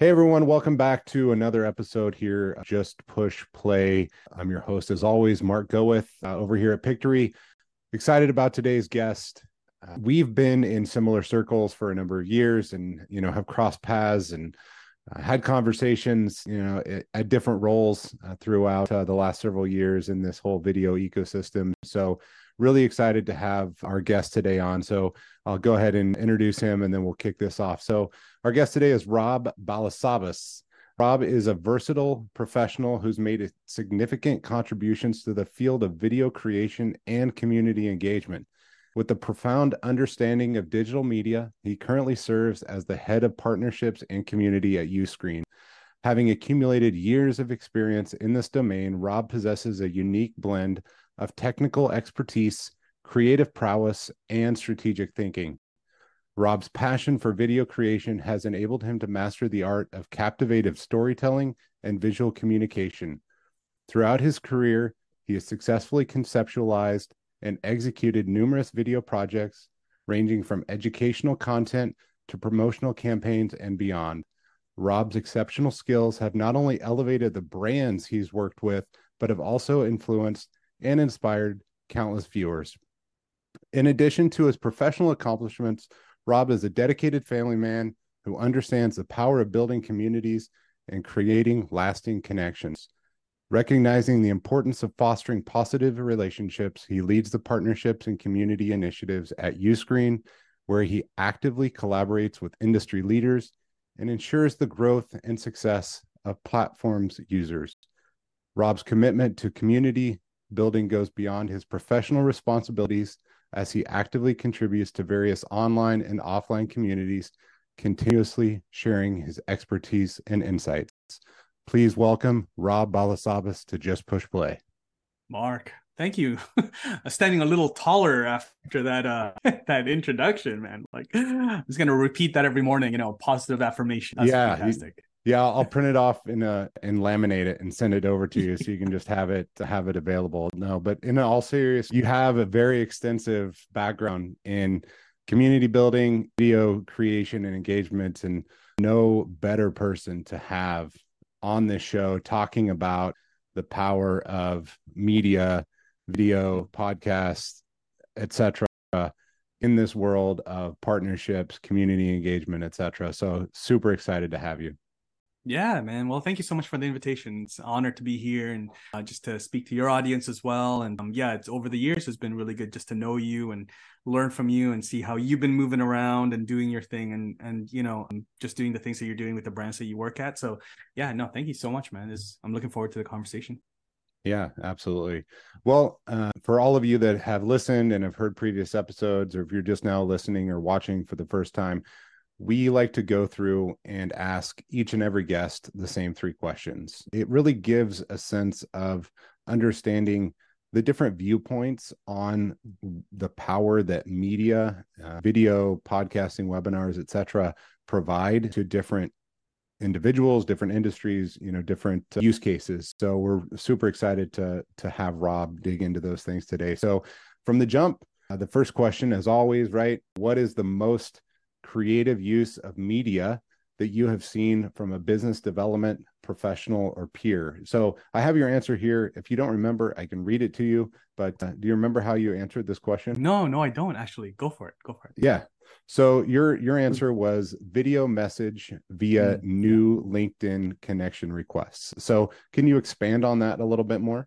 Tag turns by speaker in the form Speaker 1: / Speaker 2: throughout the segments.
Speaker 1: Hey everyone, welcome back to another episode here. Just push play. I'm your host, as always, Mark Goeth, uh, over here at Pictory. Excited about today's guest. Uh, we've been in similar circles for a number of years, and you know have crossed paths and uh, had conversations, you know, at, at different roles uh, throughout uh, the last several years in this whole video ecosystem. So really excited to have our guest today on. So I'll go ahead and introduce him and then we'll kick this off. So our guest today is Rob Balasabas. Rob is a versatile professional who's made significant contributions to the field of video creation and community engagement. With a profound understanding of digital media, he currently serves as the head of partnerships and community at Uscreen. Having accumulated years of experience in this domain, Rob possesses a unique blend of technical expertise, creative prowess, and strategic thinking. Rob's passion for video creation has enabled him to master the art of captivative storytelling and visual communication. Throughout his career, he has successfully conceptualized and executed numerous video projects ranging from educational content to promotional campaigns and beyond. Rob's exceptional skills have not only elevated the brands he's worked with, but have also influenced and inspired countless viewers. In addition to his professional accomplishments, Rob is a dedicated family man who understands the power of building communities and creating lasting connections. Recognizing the importance of fostering positive relationships, he leads the partnerships and community initiatives at Uscreen, where he actively collaborates with industry leaders and ensures the growth and success of platforms users. Rob's commitment to community building goes beyond his professional responsibilities as he actively contributes to various online and offline communities, continuously sharing his expertise and insights. Please welcome Rob Balasabas to Just Push Play.
Speaker 2: Mark, thank you. Standing a little taller after that uh that introduction, man. Like I'm just gonna repeat that every morning, you know, positive affirmation.
Speaker 1: That's yeah, fantastic. Yeah, I'll print it off in a and laminate it and send it over to you so you can just have it have it available. No, but in all serious, you have a very extensive background in community building, video creation and engagement and no better person to have on this show talking about the power of media, video, podcasts, etc in this world of partnerships, community engagement, etc. So super excited to have you.
Speaker 2: Yeah, man. Well, thank you so much for the invitation. It's an honor to be here and uh, just to speak to your audience as well. And um, yeah, it's over the years has been really good just to know you and learn from you and see how you've been moving around and doing your thing and and you know um, just doing the things that you're doing with the brands that you work at. So yeah, no, thank you so much, man. I'm looking forward to the conversation.
Speaker 1: Yeah, absolutely. Well, uh, for all of you that have listened and have heard previous episodes, or if you're just now listening or watching for the first time, we like to go through and ask each and every guest the same three questions. It really gives a sense of understanding the different viewpoints on the power that media, uh, video, podcasting, webinars, etc., provide to different individuals, different industries, you know, different uh, use cases. So we're super excited to to have Rob dig into those things today. So from the jump, uh, the first question, as always, right? What is the most creative use of media that you have seen from a business development professional or peer? So I have your answer here. If you don't remember, I can read it to you. But uh, do you remember how you answered this question?
Speaker 2: No, no, I don't actually. Go for it. Go for it.
Speaker 1: Yeah. So your your answer was video message via mm-hmm. new LinkedIn connection requests. So can you expand on that a little bit more?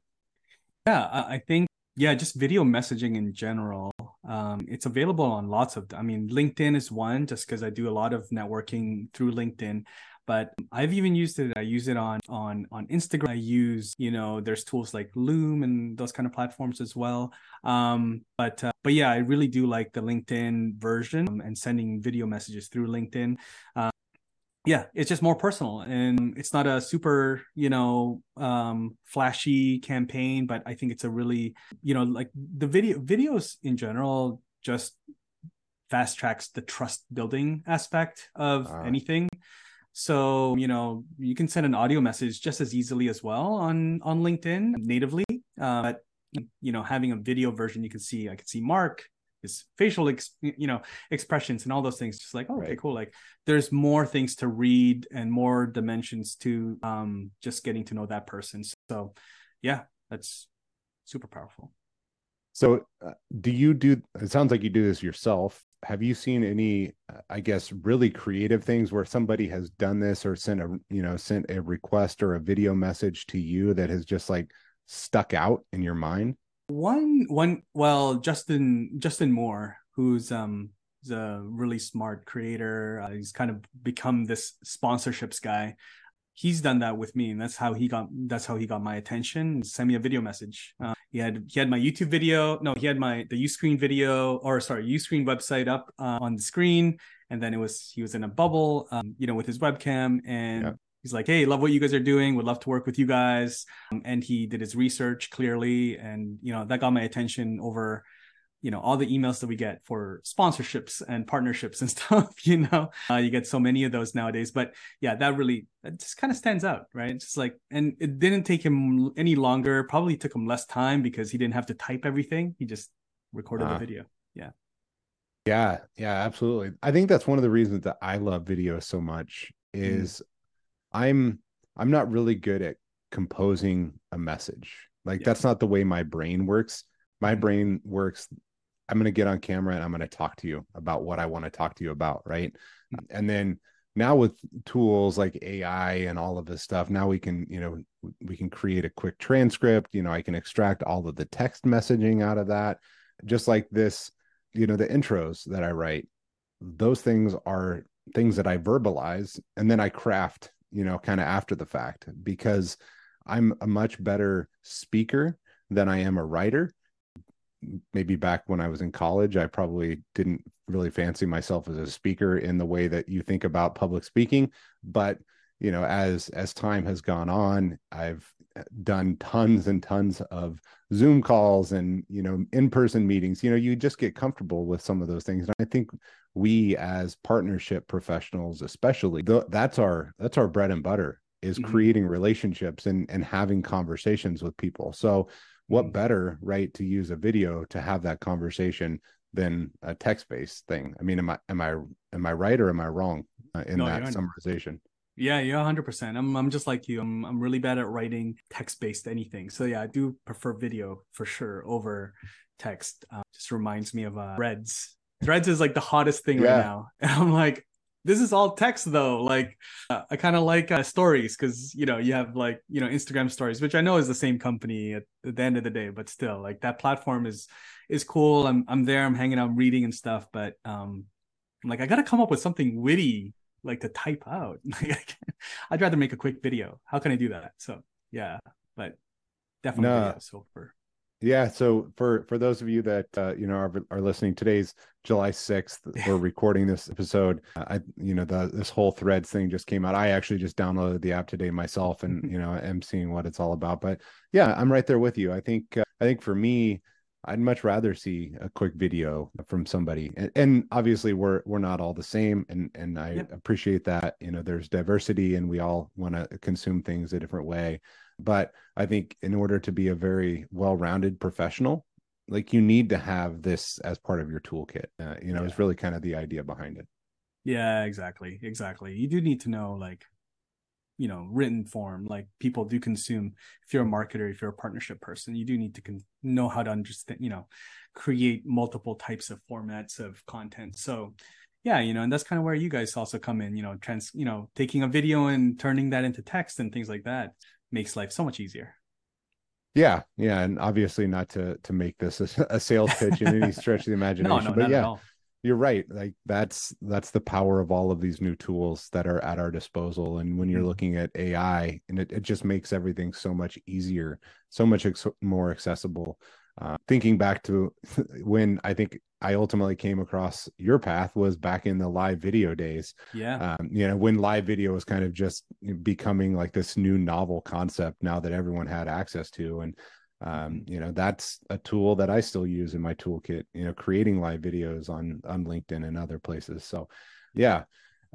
Speaker 2: Yeah, I think yeah, just video messaging in general. Um, it's available on lots of, I mean, LinkedIn is one just because I do a lot of networking through LinkedIn. But I've even used it. I use it on on on Instagram. I use, you know, there's tools like Loom and those kind of platforms as well. Um, but uh, but yeah, I really do like the LinkedIn version and sending video messages through LinkedIn. Yeah it's just more personal and it's not a super you know um flashy campaign but i think it's a really you know like the video videos in general just fast tracks the trust building aspect of uh, anything. So you know you can send an audio message just as easily as well on on linkedin natively uh, but you know having a video version you can see i can see mark his facial ex, you know expressions and all those things just like oh, okay
Speaker 1: Right.
Speaker 2: cool like there's more things to read and more dimensions to um just getting to know that person so yeah that's super powerful
Speaker 1: So, uh, do you do? It sounds like you do this yourself. Have you seen any, uh, I guess, really creative things where somebody has done this or sent a, you know, sent a request or a video message to you that has just like stuck out in your mind?
Speaker 2: One one well justin justin moore who's um he's a really smart creator. Uh, he's kind of become this sponsorships guy. He's done that with me and that's how he got that's how he got my attention. Send me a video message. Uh, he had he had my youtube video no he had my the uscreen video or sorry uscreen website up uh, on the screen and then it was he was in a bubble um, you know with his webcam and
Speaker 1: Yeah.
Speaker 2: He's like hey love what you guys are doing. Would love to work with you guys. Um, and he did his research clearly and you know that got my attention over you know all the emails that we get for sponsorships and partnerships and stuff you know? Uh, you get so many of those nowadays. But yeah that really that just kind of stands out right? It's just like and it didn't take him any longer. Probably took him less time because he didn't have to type everything. He just recorded
Speaker 1: Ah.
Speaker 2: the video.
Speaker 1: Yeah, yeah, yeah, absolutely. I think that's one of the reasons that I love video so much
Speaker 2: Mm.
Speaker 1: I'm I'm not really good at composing a message. Like
Speaker 2: Yeah.
Speaker 1: that's not the way my brain works. My
Speaker 2: Mhm.
Speaker 1: brain works I'm going to get on camera and I'm going to talk to you about what I want to talk to you about, right?
Speaker 2: Mm.
Speaker 1: And then now with tools like AI and all of this stuff, now we can, you know, we can create a quick transcript, you know, I can extract all of the text messaging out of that. Just like this, you know, the intros that I write, those things are things that I verbalize and then I craft, you know, kind of after the fact because I'm a much better speaker than I am a writer. Maybe back when I was in college, I probably didn't really fancy myself as a speaker in the way that you think about public speaking, but you know, as as time has gone on, I've eh, done tons and tons of Zoom calls and you know in-person meetings. You know, you just get comfortable with some of those things. And I think we as partnership professionals especially th- that's our that's our bread and butter is
Speaker 2: Mhm.
Speaker 1: creating relationships and and having conversations with people so what
Speaker 2: Mhm.
Speaker 1: better right to use a video to have that conversation than a text based thing i mean am i am i am i right or am i wrong uh, in
Speaker 2: No,
Speaker 1: that summarization
Speaker 2: Yeah, yeah, hundred percent. I'm I'm just like you. I'm I'm really bad at writing text based anything. So yeah, I do prefer video for sure over text. Um, just reminds me of uh, Threads. Threads is like the hottest thing
Speaker 1: Yeah.
Speaker 2: right now, and I'm like, this is all text though. Like, uh, I kind of like uh, stories because you know you have like you know Instagram stories, which I know is the same company at, at the end of the day, but still, like that platform is is cool. I'm I'm there. I'm hanging out, I'm reading and stuff, but um, I'm like I got to come up with something witty like to type out. Like, I can't- I'd rather make a quick video. How can I do that? So yeah, but definitely
Speaker 1: No.
Speaker 2: video. So for
Speaker 1: Yeah. So for for those of you that uh, you know are, are listening, today's July sixth. We're recording this episode. I you know the this whole Threads thing just came out. I actually just downloaded the app today myself, and you know am seeing what it's all about. But yeah, I'm right there with you. I think uh, I think for me. I'd much rather see a quick video from somebody, and, and obviously we're we're not all the same, and and I
Speaker 2: Yep.
Speaker 1: appreciate that. You know, there's diversity, and we all want to consume things a different way. But I think in order to be a very well-rounded professional, like you need to have this as part of your toolkit. Uh, you know,
Speaker 2: Yeah.
Speaker 1: it's really kind of the idea behind it.
Speaker 2: yeah, exactly, exactly. You do need to know like you know written form like people do consume if you're a marketer if you're a partnership person you do need to con- know how to understand you know create multiple types of formats of content so yeah you know and that's kind of where you guys also come in you know trans you know taking a video and turning that into text and things like that makes life so much easier
Speaker 1: Yeah, yeah, and obviously not to to make this a, a sales pitch in any stretch of the imagination,
Speaker 2: no no
Speaker 1: but
Speaker 2: not
Speaker 1: yeah,
Speaker 2: at all
Speaker 1: you're right like that's that's the power of all of these new tools that are at our disposal and when you're
Speaker 2: Mhm.
Speaker 1: looking at ai and it, it just makes everything so much easier so much ex- more accessible uh, thinking back to when i think i ultimately came across your path was back in the live video days.
Speaker 2: Yeah.
Speaker 1: Um, you know when live video was kind of just becoming like this new novel concept now that everyone had access to. And um, you know that's a tool that i still use in my toolkit you know creating live videos on on linkedin and other places. So yeah.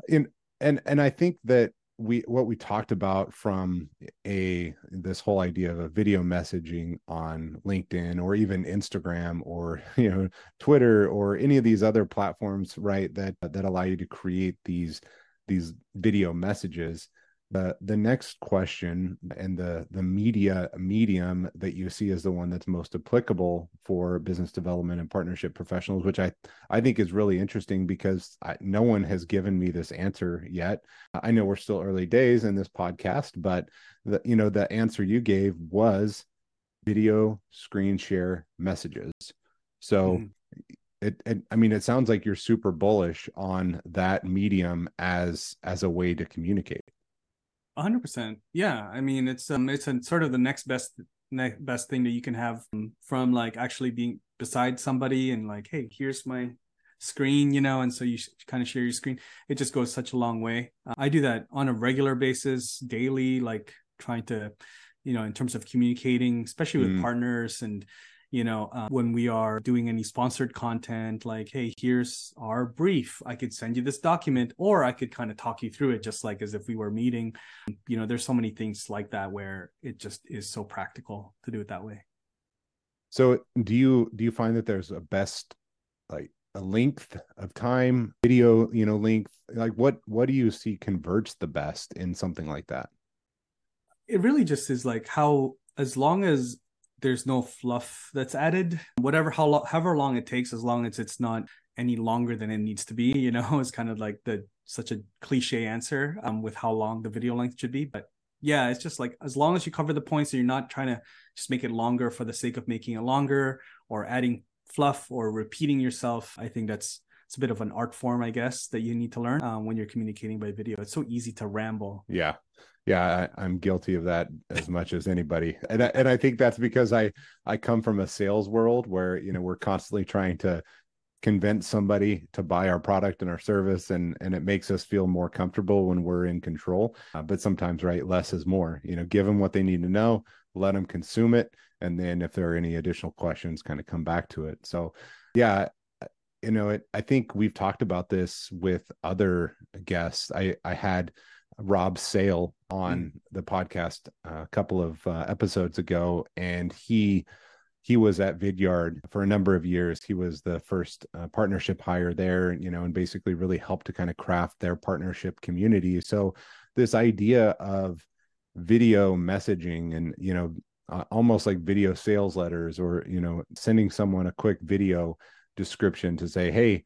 Speaker 1: in and and i think that we what we talked about from a this whole idea of a video messaging on linkedin or even instagram or you know twitter or any of these other platforms right that that allow you to create these these video messages the the next question and the the media medium that you see as the one that's most applicable for business development and partnership professionals which i i think is really interesting because I, no one has given me this answer yet. I know we're still early days in this podcast but the you know the answer you gave was video screen share messages. So mm-hmm. It, it, i mean it sounds like you're super bullish on that medium as as a way to communicate
Speaker 2: hundred percent. Yeah. I mean, it's um, it's a, sort of the next best next best thing that you can have from, from like actually being beside somebody and like, hey, here's my screen, you know, and so you kind of share your screen. It just goes such a long way. Uh, I do that on a regular basis, daily, like trying to, you know, in terms of communicating, especially with mm. partners and you know uh, when we are doing any sponsored content like hey here's our brief. I could send you this document or i could kind of talk you through it just like as if we were meeting. You know there's so many things like that where it just is so practical to do it that way.
Speaker 1: So do you do you find that there's a best like a length of time video you know length? Like what what do you see converts the best in something like that?
Speaker 2: It really just is like how as long as there's no fluff that's added. Whatever how lo- however long it takes as long as it's not any longer than it needs to be you know it's kind of like the such a cliche answer um with how long the video length should be. But yeah it's just like as long as you cover the points so you're not trying to just make it longer for the sake of making it longer or adding fluff or repeating yourself i think that's it's a bit of an art form i guess that you need to learn um, when you're communicating by video. It's so easy to ramble.
Speaker 1: Yeah yeah I, am guilty of that as much as anybody. And I, and I think that's because i i come from a sales world where you know we're constantly trying to convince somebody to buy our product and our service and and it makes us feel more comfortable when we're in control. Uh, but sometimes right less is more. You know give them what they need to know let them consume it and then if there are any additional questions kind of come back to it. So yeah you know it i think we've talked about this with other guests. I i had Rob Sale on mm. the podcast a couple of uh, episodes ago, and he he was at Vidyard for a number of years. He was the first uh, partnership hire there, you know, and basically really helped to kind of craft their partnership community. So this idea of video messaging and you know uh, almost like video sales letters or you know sending someone a quick video description to say hey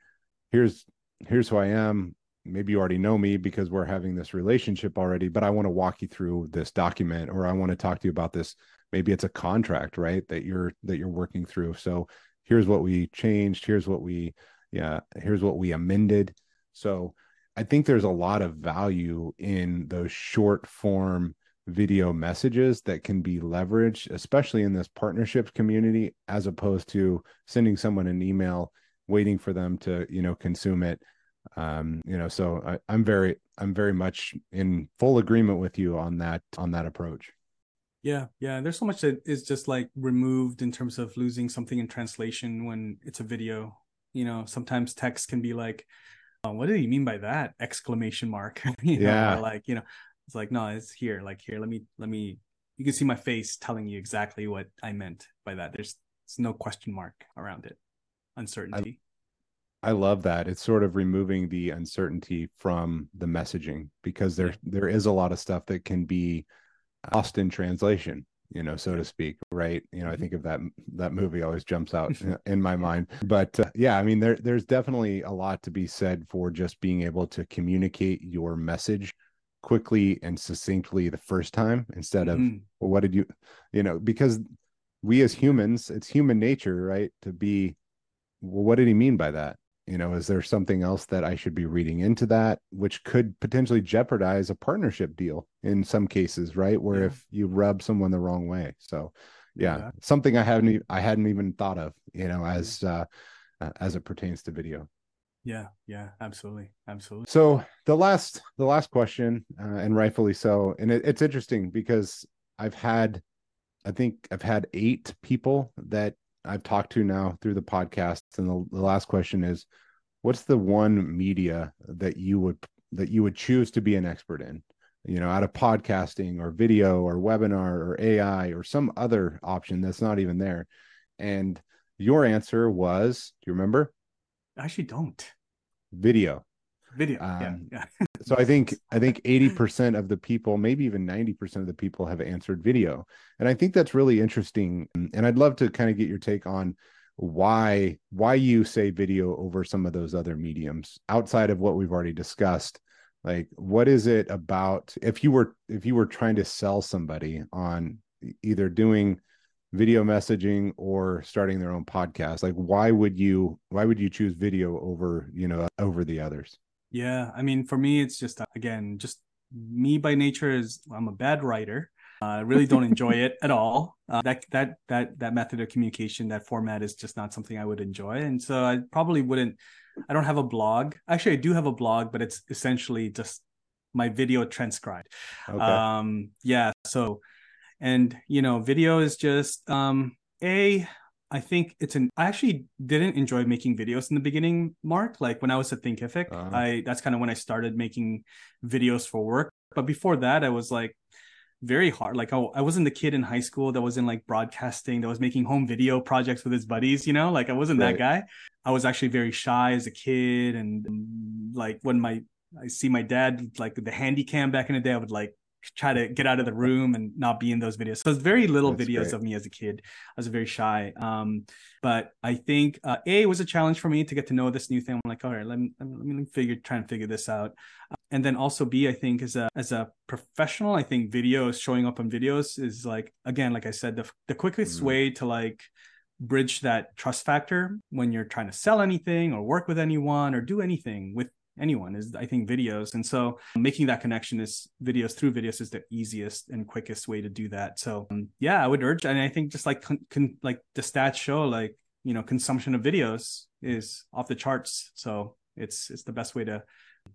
Speaker 1: here's here's who i am maybe you already know me because we're having this relationship already but i want to walk you through this document or i want to talk to you about this. Maybe it's a contract right that you're that you're working through. So here's what we changed here's what we yeah here's what we amended. So i think there's a lot of value in those short form video messages that can be leveraged especially in this partnership community as opposed to sending someone an email waiting for them to you know consume it um you know so I, i'm very i'm very much in full agreement with you on that on that approach.
Speaker 2: Yeah yeah there's so much that is just like removed in terms of losing something in translation when it's a video. You know sometimes text can be like oh, what do you mean by that? Exclamation mark. You know, yeah. like you know it's like no it's here like here let me let me you can see my face telling you exactly what i meant by that. There's, there's no question mark around it. Uncertainty
Speaker 1: I love that. It's sort of removing the uncertainty from the messaging because there there is a lot of stuff that can be lost in translation, you know, so to speak, right? You know, I mm-hmm. think of that that movie always jumps out in my mind. But uh, yeah, I mean there there's definitely a lot to be said for just being able to communicate your message quickly and succinctly the first time instead of mm-hmm. well, what did you you know, because we as humans, it's human nature, right, to be well, what did he mean by that? You know is there something else that i should be reading into that which could potentially jeopardize a partnership deal in some cases right? Where yeah. if you rub someone the wrong way. So yeah, yeah. something i haven't i hadn't even thought of you know as uh, as it pertains to video.
Speaker 2: Yeah. Yeah. Absolutely. Absolutely.
Speaker 1: So the last the last question uh, and rightfully so and it, it's interesting because i've had i think i've had eight people that I've talked to now through the podcast, and the, the last question is, what's the one media that you would that you would choose to be an expert in? you know, out of podcasting or video or webinar or AI or some other option that's not even there. And your answer was, do you remember?
Speaker 2: I actually don't.
Speaker 1: Video.
Speaker 2: Video. Um, yeah.
Speaker 1: yeah. so I think I think 80% of the people, maybe even 90% of the people have answered video. And I think that's really interesting. And I'd love to kind of get your take on why why you say video over some of those other mediums outside of what we've already discussed like what is it about if you were if you were trying to sell somebody on either doing video messaging or starting their own podcast like why would you why would you choose video over you know over the others
Speaker 2: yeah i mean for me it's just again just me by nature is i'm a bad writer I uh, really don't enjoy it at all. Uh, that that that that method of communication, that format, is just not something I would enjoy, and so I probably wouldn't. I don't have a blog. Actually, I do have a blog, but it's essentially just my video transcribed. Okay. Um, yeah. So, and you know, video is just um, a. I think it's an. I actually didn't enjoy making videos in the beginning, Mark. Like when I was at Thinkific, uh-huh. I that's kind of when I started making videos for work. But before that, I was like very hard. Like, oh, I wasn't the kid in high school that was in like broadcasting, that was making home video projects with his buddies, you know? Like, I wasn't right. that guy. I was actually very shy as a kid. And, and like, when my, I see my dad, like the handy cam back in the day, I would like try to get out of the room and not be in those videos. So it's very little That's videos great. of me as a kid. I was very shy. Um, but I think uh, a was a challenge for me to get to know this new thing. I'm like, all right, let me let me figure try and figure this out. Uh, and then also b I think as a as a professional, I think videos showing up on videos is like again, like I said, the the quickest mm-hmm. way to like bridge that trust factor when you're trying to sell anything or work with anyone or do anything with anyone is i think videos. And so making that connection is videos through videos is the easiest and quickest way to do that. So um, yeah i would urge and i think just like con, con, like the stats show like you know consumption of videos is off the charts. So it's it's the best way to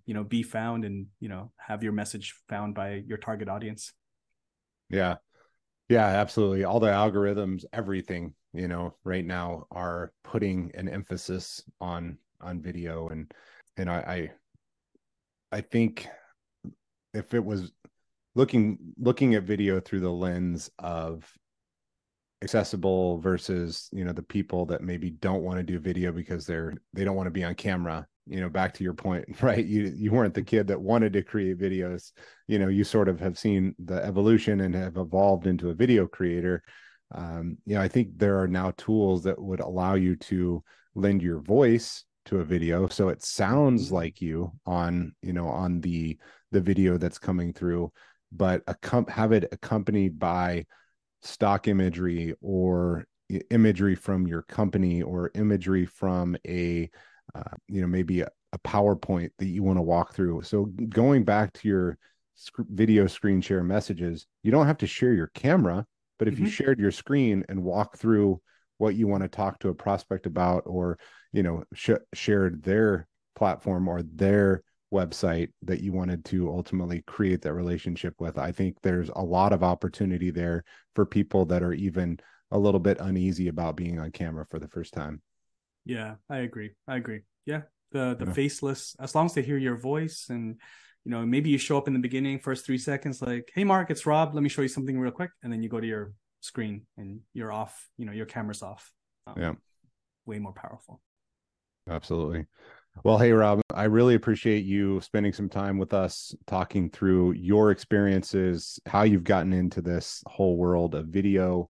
Speaker 2: you know be found and you know have your message found by your target audience.
Speaker 1: Yeah. Yeah absolutely. All the algorithms everything you know right now are putting an emphasis on on video and and I, I think if it was looking looking at video through the lens of accessible versus you know the people that maybe don't want to do video because they're they don't want to be on camera you know back to your point right? You you weren't the kid that wanted to create videos. You know you sort of have seen the evolution and have evolved into a video creator. Um you know i think there are now tools that would allow you to lend your voice to a video so it sounds mm-hmm. like you on you know on the the video that's coming through but a have it accompanied by stock imagery or imagery from your company or imagery from a uh, you know maybe a, a powerpoint that you want to walk through so going back to your sc- video screen share messages you don't have to share your camera but if mm-hmm. you shared your screen and walk through what you want to talk to a prospect about or you know sh- shared their platform or their website that you wanted to ultimately create that relationship with. I think there's a lot of opportunity there for people that are even a little bit uneasy about being on camera for the first time.
Speaker 2: Yeah i agree. I agree. Yeah the the yeah. faceless as long as they hear your voice and you know maybe you show up in the beginning first three seconds like hey mark it's rob. Let me show you something real quick. And then you go to your screen and you're off you know your camera's off.
Speaker 1: Um, yeah.
Speaker 2: way more powerful
Speaker 1: absolutely. Well hey rob i really appreciate you spending some time with us talking through your experiences how you've gotten into this whole world of video.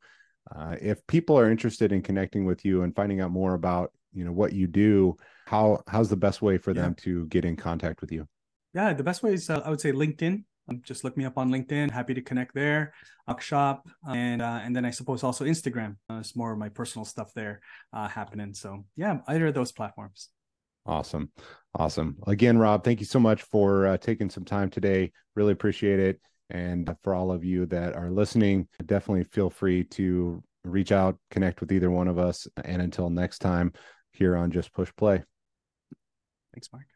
Speaker 1: Uh, if people are interested in connecting with you and finding out more about you know what you do how how's the best way for yeah. them to get in contact with you?
Speaker 2: Yeah the best way is uh, i would say linkedin just look me up on LinkedIn. Happy to connect there. Shop and uh, and then I suppose also Instagram. Uh, it's more of my personal stuff there uh, happening. So yeah, either of those platforms.
Speaker 1: Awesome, awesome. Again, Rob, thank you so much for uh, taking some time today. Really appreciate it. And for all of you that are listening, definitely feel free to reach out, connect with either one of us. And until next time, here on Just Push Play.
Speaker 2: Thanks, Mark.